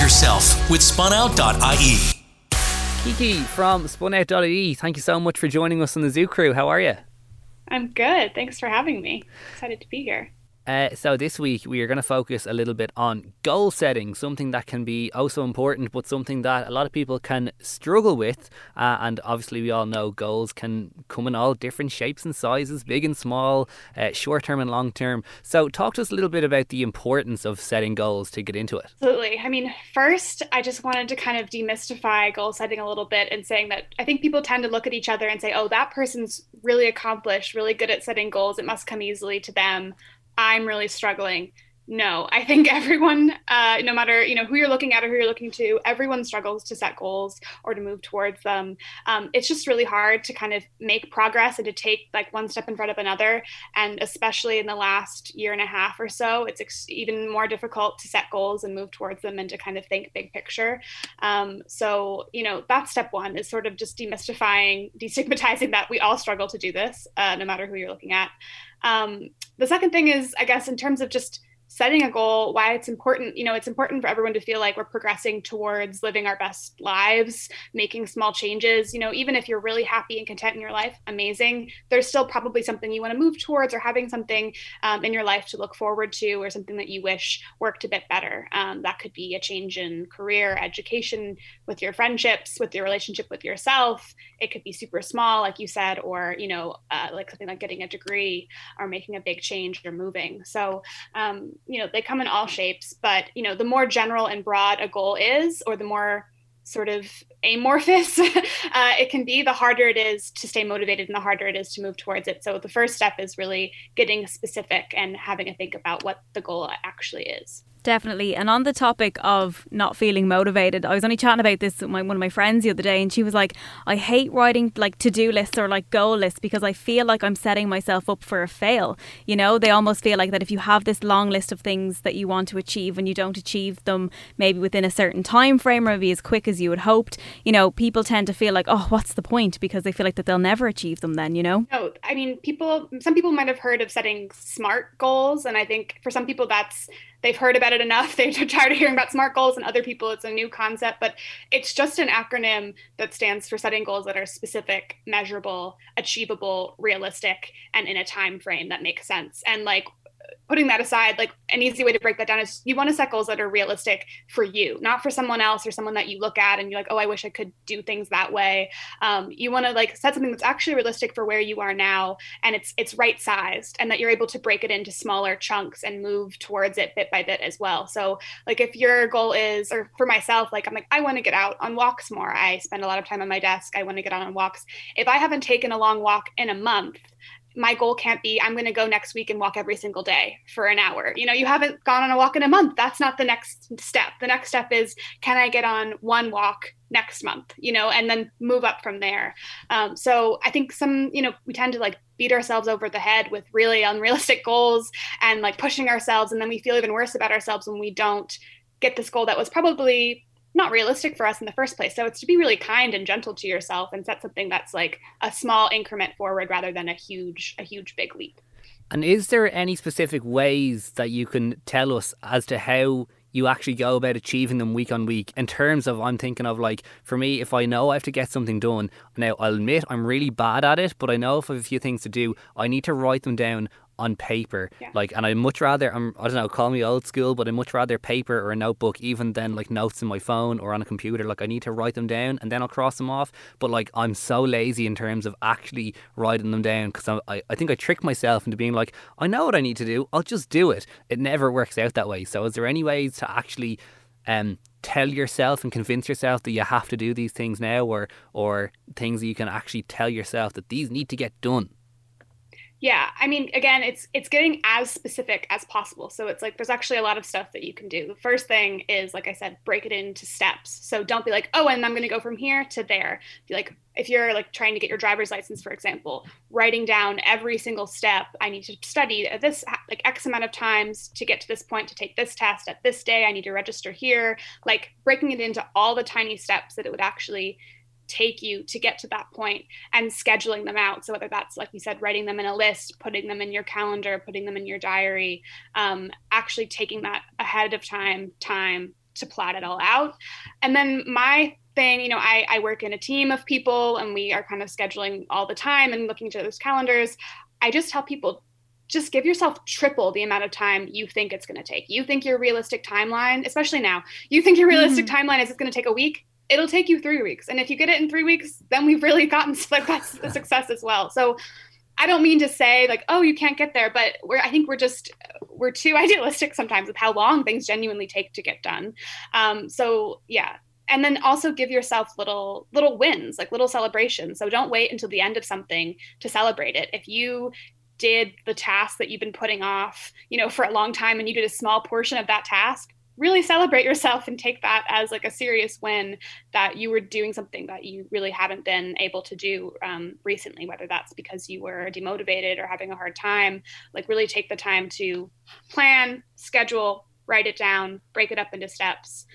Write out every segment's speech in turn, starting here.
yourself with spunout.ie. Kiki from spunout.ie, thank you so much for joining us on the Zoo Crew. How are you? I'm good. Thanks for having me. Excited to be here. Uh, so this week we are going to focus a little bit on goal setting, something that can be also important, but something that a lot of people can struggle with. Uh, and obviously, we all know goals can come in all different shapes and sizes, big and small, uh, short term and long term. So, talk to us a little bit about the importance of setting goals to get into it. Absolutely. I mean, first, I just wanted to kind of demystify goal setting a little bit and saying that I think people tend to look at each other and say, "Oh, that person's really accomplished, really good at setting goals. It must come easily to them." I'm really struggling. No, I think everyone, uh, no matter you know who you're looking at or who you're looking to, everyone struggles to set goals or to move towards them. Um, it's just really hard to kind of make progress and to take like one step in front of another. And especially in the last year and a half or so, it's ex- even more difficult to set goals and move towards them and to kind of think big picture. Um, so you know that's step one is sort of just demystifying, destigmatizing that we all struggle to do this, uh, no matter who you're looking at. Um, the second thing is, I guess, in terms of just setting a goal, why it's important, you know, it's important for everyone to feel like we're progressing towards living our best lives, making small changes. You know, even if you're really happy and content in your life, amazing. There's still probably something you want to move towards or having something um, in your life to look forward to or something that you wish worked a bit better. Um, that could be a change in career, education, with your friendships, with your relationship with yourself. It could be super small, like you said, or, you know, uh, like something like getting a degree or making a big change or moving. So, um, you know they come in all shapes but you know the more general and broad a goal is or the more sort of amorphous uh, it can be the harder it is to stay motivated and the harder it is to move towards it. So the first step is really getting specific and having a think about what the goal actually is Definitely. And on the topic of not feeling motivated, I was only chatting about this with my, one of my friends the other day, and she was like, I hate writing like to do lists or like goal lists because I feel like I'm setting myself up for a fail. You know, they almost feel like that if you have this long list of things that you want to achieve and you don't achieve them maybe within a certain time frame or maybe as quick as you had hoped, you know, people tend to feel like, oh, what's the point? Because they feel like that they'll never achieve them then, you know? No, I mean, people, some people might have heard of setting SMART goals. And I think for some people that's, they've heard about it enough. They're tired of hearing about SMART goals, and other people, it's a new concept. But it's just an acronym that stands for setting goals that are specific, measurable, achievable, realistic, and in a time frame that makes sense. And like putting that aside, like an easy way to break that down is you want to set goals that are realistic for you, not for someone else or someone that you look at and you're like, oh, I wish I could do things that way. Um, you want to like set something that's actually realistic for where you are now, and it's it's right sized, and that you're able to break it into smaller chunks and move towards it bit by bit as well. So like if your goal is, or for myself, like I'm like I want to get out on walks more. I spend a lot of time on my desk. I want to get out on walks. If I haven't taken a long walk in a month, my goal can't be i'm going to go next week and walk every single day for an hour. You know you haven't gone on a walk in a month. That's not the next step. The next step is can i get on one walk next month you know and then move up from there. Um, so i think some you know we tend to like beat ourselves over the head with really unrealistic goals and like pushing ourselves and then we feel even worse about ourselves when we don't get this goal that was probably not realistic for us in the first place. So it's to be really kind and gentle to yourself and set something that's like a small increment forward rather than a huge a huge big leap. And is there any specific ways that you can tell us as to how you actually go about achieving them week on week in terms of I'm thinking of like for me if I know I have to get something done now I'll admit I'm really bad at it but I know if I have a few things to do I need to write them down on paper. Yeah. Like, and I much rather, I'm, I don't know, call me old school, but I much rather paper or a notebook even than like notes in my phone or on a computer. Like, I need to write them down and then I'll cross them off. But like, I'm so lazy in terms of actually writing them down because I, I think I trick myself into being like, I know what I need to do, I'll just do it. It never works out that way. So, is there any ways to actually um, tell yourself and convince yourself that you have to do these things now or or things that you can actually tell yourself that these need to get done yeah, I mean, again, it's it's getting as specific as possible. So it's like there's actually a lot of stuff that you can do. The first thing is, like I said, break it into steps. So don't be like, oh, and I'm going to go from here to there. Be like, if you're like trying to get your driver's license, for example, writing down every single step. I need to study this like X amount of times to get to this point to take this test at this day. I need to register here. Like breaking it into all the tiny steps that it would actually take you to get to that point and scheduling them out. So whether that's like you said, writing them in a list, putting them in your calendar, putting them in your diary, um, actually taking that ahead of time time to plot it all out. And then my thing, you know, I, I work in a team of people and we are kind of scheduling all the time and looking at each other's calendars. I just tell people just give yourself triple the amount of time you think it's going to take. You think your realistic timeline, especially now, you think your realistic mm-hmm. timeline is it's going to take a week. It'll take you three weeks, and if you get it in three weeks, then we've really gotten like that's the success as well. So, I don't mean to say like, oh, you can't get there, but we're I think we're just we're too idealistic sometimes with how long things genuinely take to get done. Um, so yeah, and then also give yourself little little wins like little celebrations so don't wait until the end of something to celebrate it if you did the task that you've been putting off, you know, for a long time and you did a small portion of that task, really celebrate yourself and take that as like a serious win that you were doing something that you really haven't been able to do um, recently, whether that's because you were demotivated or having a hard time. Like, really take the time to plan, schedule, write it down, break it up into steps,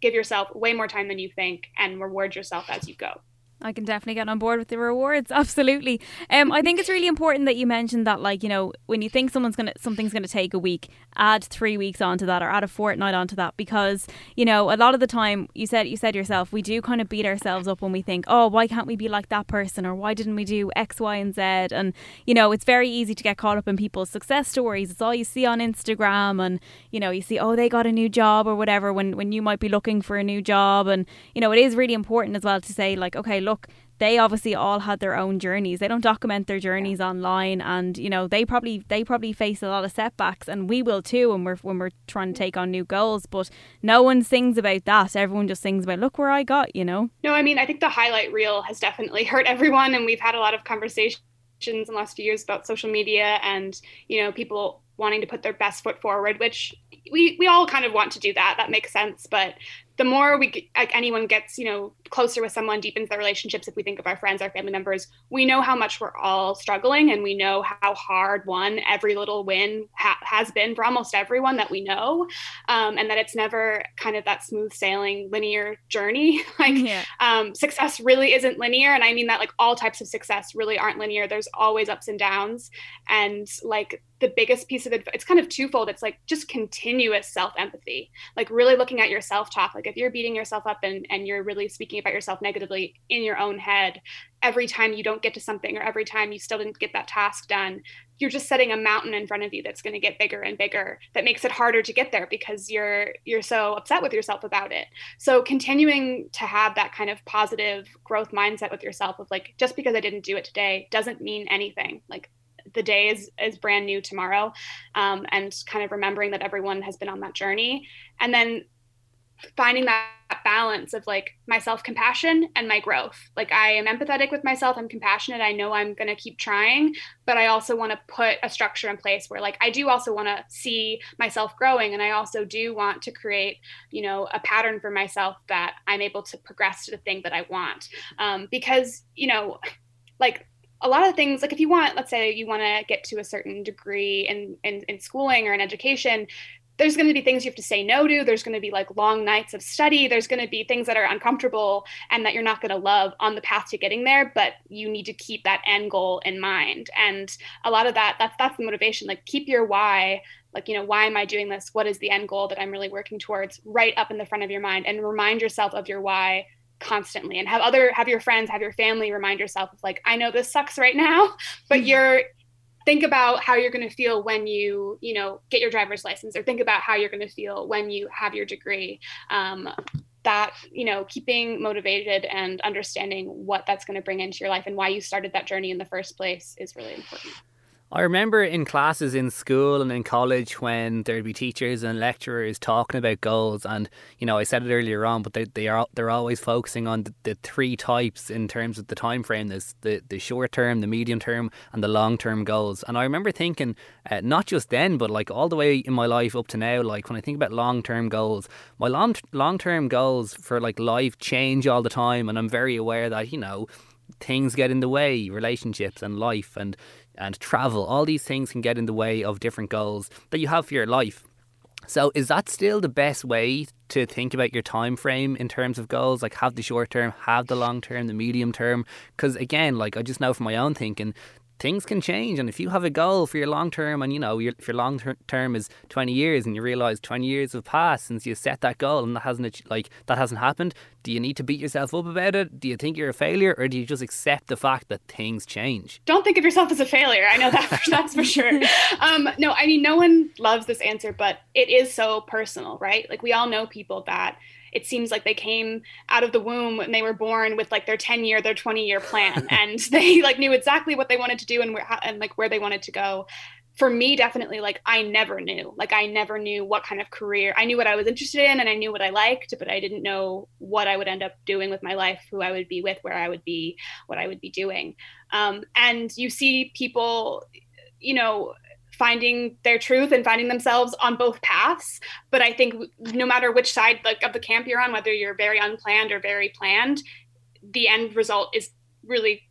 give yourself way more time than you think, and reward yourself as you go. I can definitely get on board with the rewards. Absolutely. Um, I think it's really important that you mentioned that, like, you know, when you think someone's gonna something's gonna take a week, add three weeks onto that or add a fortnight onto that because, you know, a lot of the time you said you said yourself, we do kind of beat ourselves up when we think, oh, why can't we be like that person or why didn't we do X, Y, and Z? And you know, it's very easy to get caught up in people's success stories. It's all you see on Instagram, and you know, you see, oh, they got a new job or whatever when when you might be looking for a new job, and you know, it is really important as well to say like, okay, look look, they obviously all had their own journeys. They don't document their journeys online, and you know they probably they probably face a lot of setbacks, and we will too when we're when we're trying to take on new goals. But no one sings about that. Everyone just sings about look where I got. You know. No, I mean I think the highlight reel has definitely hurt everyone, and we've had a lot of conversations in the last few years about social media and you know people wanting to put their best foot forward, which we we all kind of want to do that. That makes sense, but the more we like anyone gets you know closer with someone deepens their relationships if we think of our friends our family members we know how much we're all struggling and we know how hard won every little win ha- has been for almost everyone that we know um, and that it's never kind of that smooth sailing linear journey. Like yeah. um, success really isn't linear and i mean that like all types of success really aren't linear. There's always ups and downs and like the biggest piece of advice it's kind of twofold. It's like just continuous self empathy like really looking at your self talk like if you're beating yourself up and, and you're really speaking about yourself negatively in your own head every time you don't get to something or every time you still didn't get that task done you're just setting a mountain in front of you that's going to get bigger and bigger that makes it harder to get there because you're you're so upset with yourself about it. So continuing to have that kind of positive growth mindset with yourself of like just because i didn't do it today doesn't mean anything. Like the day is is brand new tomorrow um, and kind of remembering that everyone has been on that journey. And then finding that balance of like my self compassion and my growth. Like I am empathetic with myself, I'm compassionate. I know I'm going to keep trying, but I also want to put a structure in place where like I do also want to see myself growing and I also do want to create, you know, a pattern for myself that I'm able to progress to the thing that I want. Um, because, you know, like a lot of things like if you want let's say you want to get to a certain degree in, in, in schooling or in education there's going to be things you have to say no to there's going to be like long nights of study there's going to be things that are uncomfortable and that you're not going to love on the path to getting there but you need to keep that end goal in mind. And a lot of that that's that's the motivation like keep your why like you know why am i doing this? What is the end goal that i'm really working towards? Right up in the front of your mind and remind yourself of your why constantly. And have other have your friends have your family remind yourself of like i know this sucks right now but mm-hmm. you're think about how you're going to feel when you you know get your driver's license or think about how you're going to feel when you have your degree. Um, that you know keeping motivated and understanding what that's going to bring into your life and why you started that journey in the first place is really important I remember in classes in school and in college when there'd be teachers and lecturers talking about goals, and you know I said it earlier on, but they they are they're always focusing on the, the three types in terms of the time frame. There's the the short term, the medium term, and the long term goals. And I remember thinking, uh, not just then, but like all the way in my life up to now, like when I think about long term goals, my long long term goals for like life change all the time, and I'm very aware that you know things get in the way, relationships and life and and travel. All these things can get in the way of different goals that you have for your life. So is that still the best way to think about your time frame in terms of goals? Like have the short term, have the long term, the medium term? Because again, like I just know from my own thinking, things can change. And if you have a goal for your long term, and you know, your, if your long term is 20 years, and you realize 20 years have passed since you set that goal, and that hasn't like that hasn't happened, do you need to beat yourself up about it? Do you think you're a failure, or do you just accept the fact that things change? Don't think of yourself as a failure. I know that that's for sure. Um, no, I mean, no one loves this answer, but it is so personal, right? Like we all know people that it seems like they came out of the womb and they were born with like their 10 year their 20 year plan. And they like knew exactly what they wanted to do and where and like where they wanted to go. For me definitely like i never knew. Like i never knew what kind of career. I knew what i was interested in and i knew what i liked but i didn't know what i would end up doing with my life who i would be with where i would be what i would be doing. Um, and you see people you know finding their truth and finding themselves on both paths. But i think no matter which side like of the camp you're on whether you're very unplanned or very planned the end result is really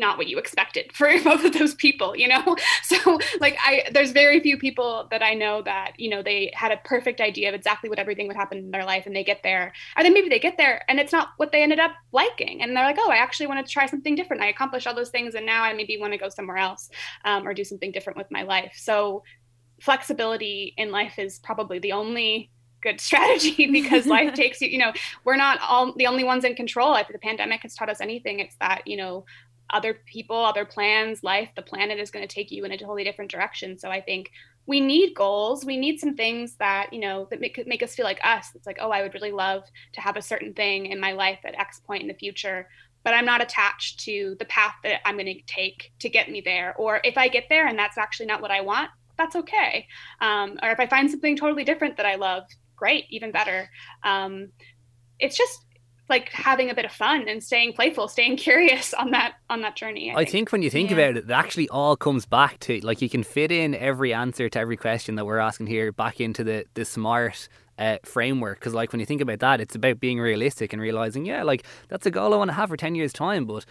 not what you expected for both of those people you know? So like i there's very few people that i know that you know they had a perfect idea of exactly what everything would happen in their life and they get there. And then maybe they get there and it's not what they ended up liking and they're like oh i actually wanted to try something different. I accomplished all those things and now i maybe want to go somewhere else um, or do something different with my life. So flexibility in life is probably the only good strategy because life takes you you know we're not all the only ones in control. If the pandemic has taught us anything it's that you know other people, other plans, life, the planet is going to take you in a totally different direction. So I think we need goals. We need some things that, you know, that make, make us feel like us. It's like, oh, I would really love to have a certain thing in my life at X point in the future, but I'm not attached to the path that I'm going to take to get me there. Or if I get there and that's actually not what I want, that's okay. Um, or if I find something totally different that I love, great, even better. Um, it's just like having a bit of fun and staying playful, staying curious on that on that journey. I, I think. think. when you think yeah. about it, it actually all comes back to like you can fit in every answer to every question that we're asking here back into the the smart uh, framework because like when you think about that, it's about being realistic and realizing, yeah, like that's a goal I want to have for ten years time, but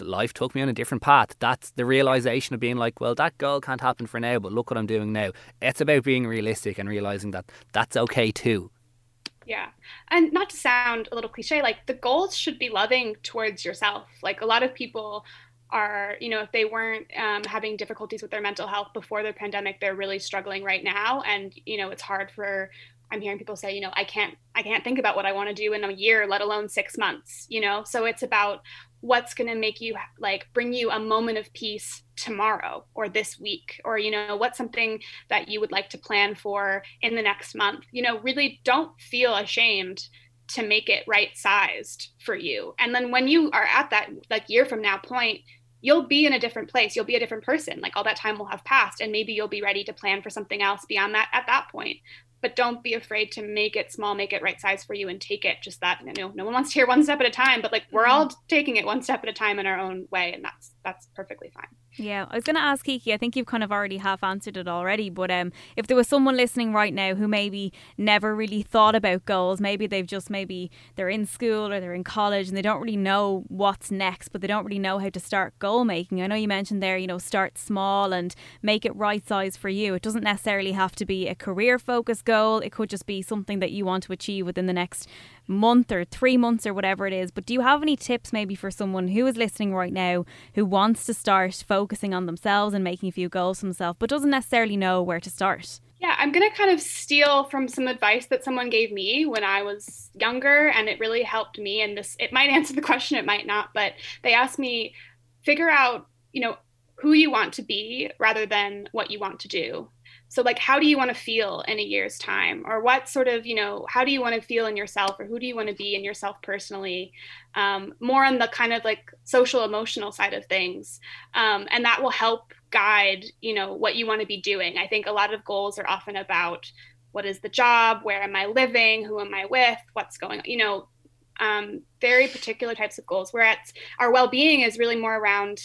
life took me on a different path. That's the realization of being like, well, that goal can't happen for now, but look what I'm doing now. It's about being realistic and realizing that that's okay too. Yeah. And not to sound a little cliche, like the goals should be loving towards yourself. Like a lot of people are, you know, if they weren't um, having difficulties with their mental health before the pandemic, they're really struggling right now. And, you know, it's hard for I'm hearing people say, you know, I can't I can't think about what I want to do in a year, let alone 6 months, you know? So it's about what's going to make you like bring you a moment of peace tomorrow or this week or you know what's something that you would like to plan for in the next month? You know really don't feel ashamed to make it right sized for you. And then when you are at that like year from now point you'll be in a different place. You'll be a different person. Like all that time will have passed and maybe you'll be ready to plan for something else beyond that at that point but don't be afraid to make it small, make it right size for you and take it just that, you know, no one wants to hear one step at a time, but like we're all mm-hmm. taking it one step at a time in our own way. And that's, that's perfectly fine. Yeah, I was going to ask Kiki. I think you've kind of already half answered it already. But um, if there was someone listening right now who maybe never really thought about goals, maybe they've just maybe they're in school or they're in college and they don't really know what's next, but they don't really know how to start goal making. I know you mentioned there, you know, start small and make it right size for you. It doesn't necessarily have to be a career focused goal. It could just be something that you want to achieve within the next month or three months or whatever it is. But do you have any tips maybe for someone who is listening right now who wants to start focusing on themselves and making a few goals for themselves, but doesn't necessarily know where to start? Yeah, I'm going to kind of steal from some advice that someone gave me when I was younger, and it really helped me. And this, it might answer the question, it might not, but they asked me, figure out, you know, who you want to be rather than what you want to do so like how do you want to feel in a year's time? Or what sort of you know how do you want to feel in yourself? Or who do you want to be in yourself personally? Um, more on the kind of like social emotional side of things. Um, and that will help guide you know what you want to be doing. I think a lot of goals are often about what is the job? Where am i living? Who am i with? What's going on you know um, very particular types of goals. Whereas our well-being is really more around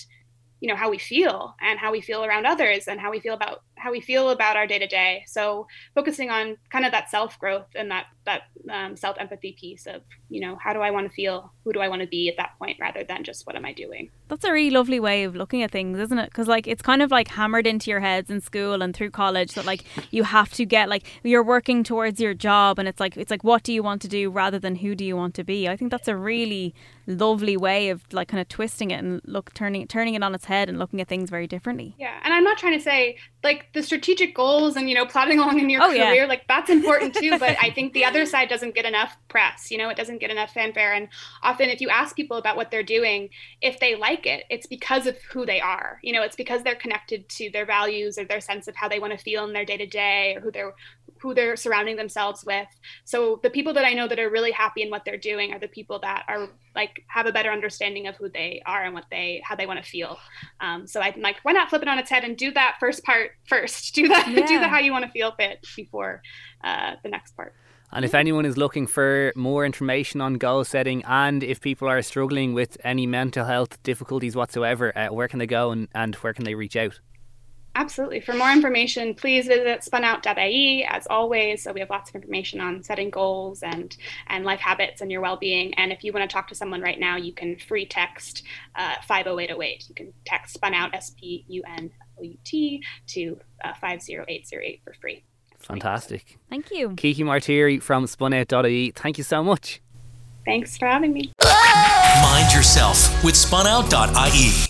you know how we feel and how we feel around others and how we feel about how we feel about our day to day. So focusing on kind of that self growth and that that um, self empathy piece of you know how do I want to feel, who do I want to be at that point, rather than just what am I doing. That's a really lovely way of looking at things, isn't it? Because like it's kind of like hammered into your heads in school and through college that like you have to get like you're working towards your job, and it's like it's like what do you want to do rather than who do you want to be. I think that's a really lovely way of like kind of twisting it and look turning turning it on its head and looking at things very differently. Yeah, and I'm not trying to say like the strategic goals and you know plodding along in your oh, career yeah. like that's important too but i think the other side doesn't get enough press you know it doesn't get enough fanfare and often if you ask people about what they're doing if they like it it's because of who they are you know it's because they're connected to their values or their sense of how they want to feel in their day to day or who they're who they're surrounding themselves with. So the people that I know that are really happy in what they're doing are the people that are like have a better understanding of who they are and what they how they want to feel. Um, so I'm like, why not flip it on its head and do that first part first? Do that, yeah. do the how you want to feel bit before uh, the next part. And if anyone is looking for more information on goal setting and if people are struggling with any mental health difficulties whatsoever, uh, where can they go and, and where can they reach out? Absolutely. For more information, please visit spunout.ie as always. So we have lots of information on setting goals and and life habits and your well-being. And if you want to talk to someone right now, you can free text uh, 50808. You can text spunout S P U N O U T to uh, 50808 for free. Fantastic. Thank you. Kiki Martire from spunout.ie. Thank you so much. Thanks for having me. Mind yourself with spunout.ie.